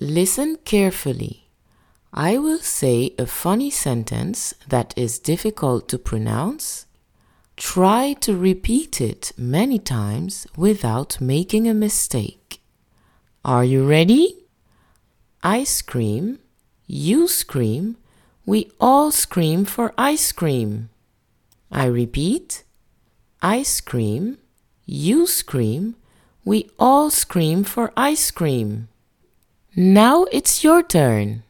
Listen carefully. I will say a funny sentence that is difficult to pronounce. Try to repeat it many times without making a mistake. Are you ready? I scream, you scream, we all scream for ice cream. I repeat, I scream, you scream, we all scream for ice cream. Now it's your turn.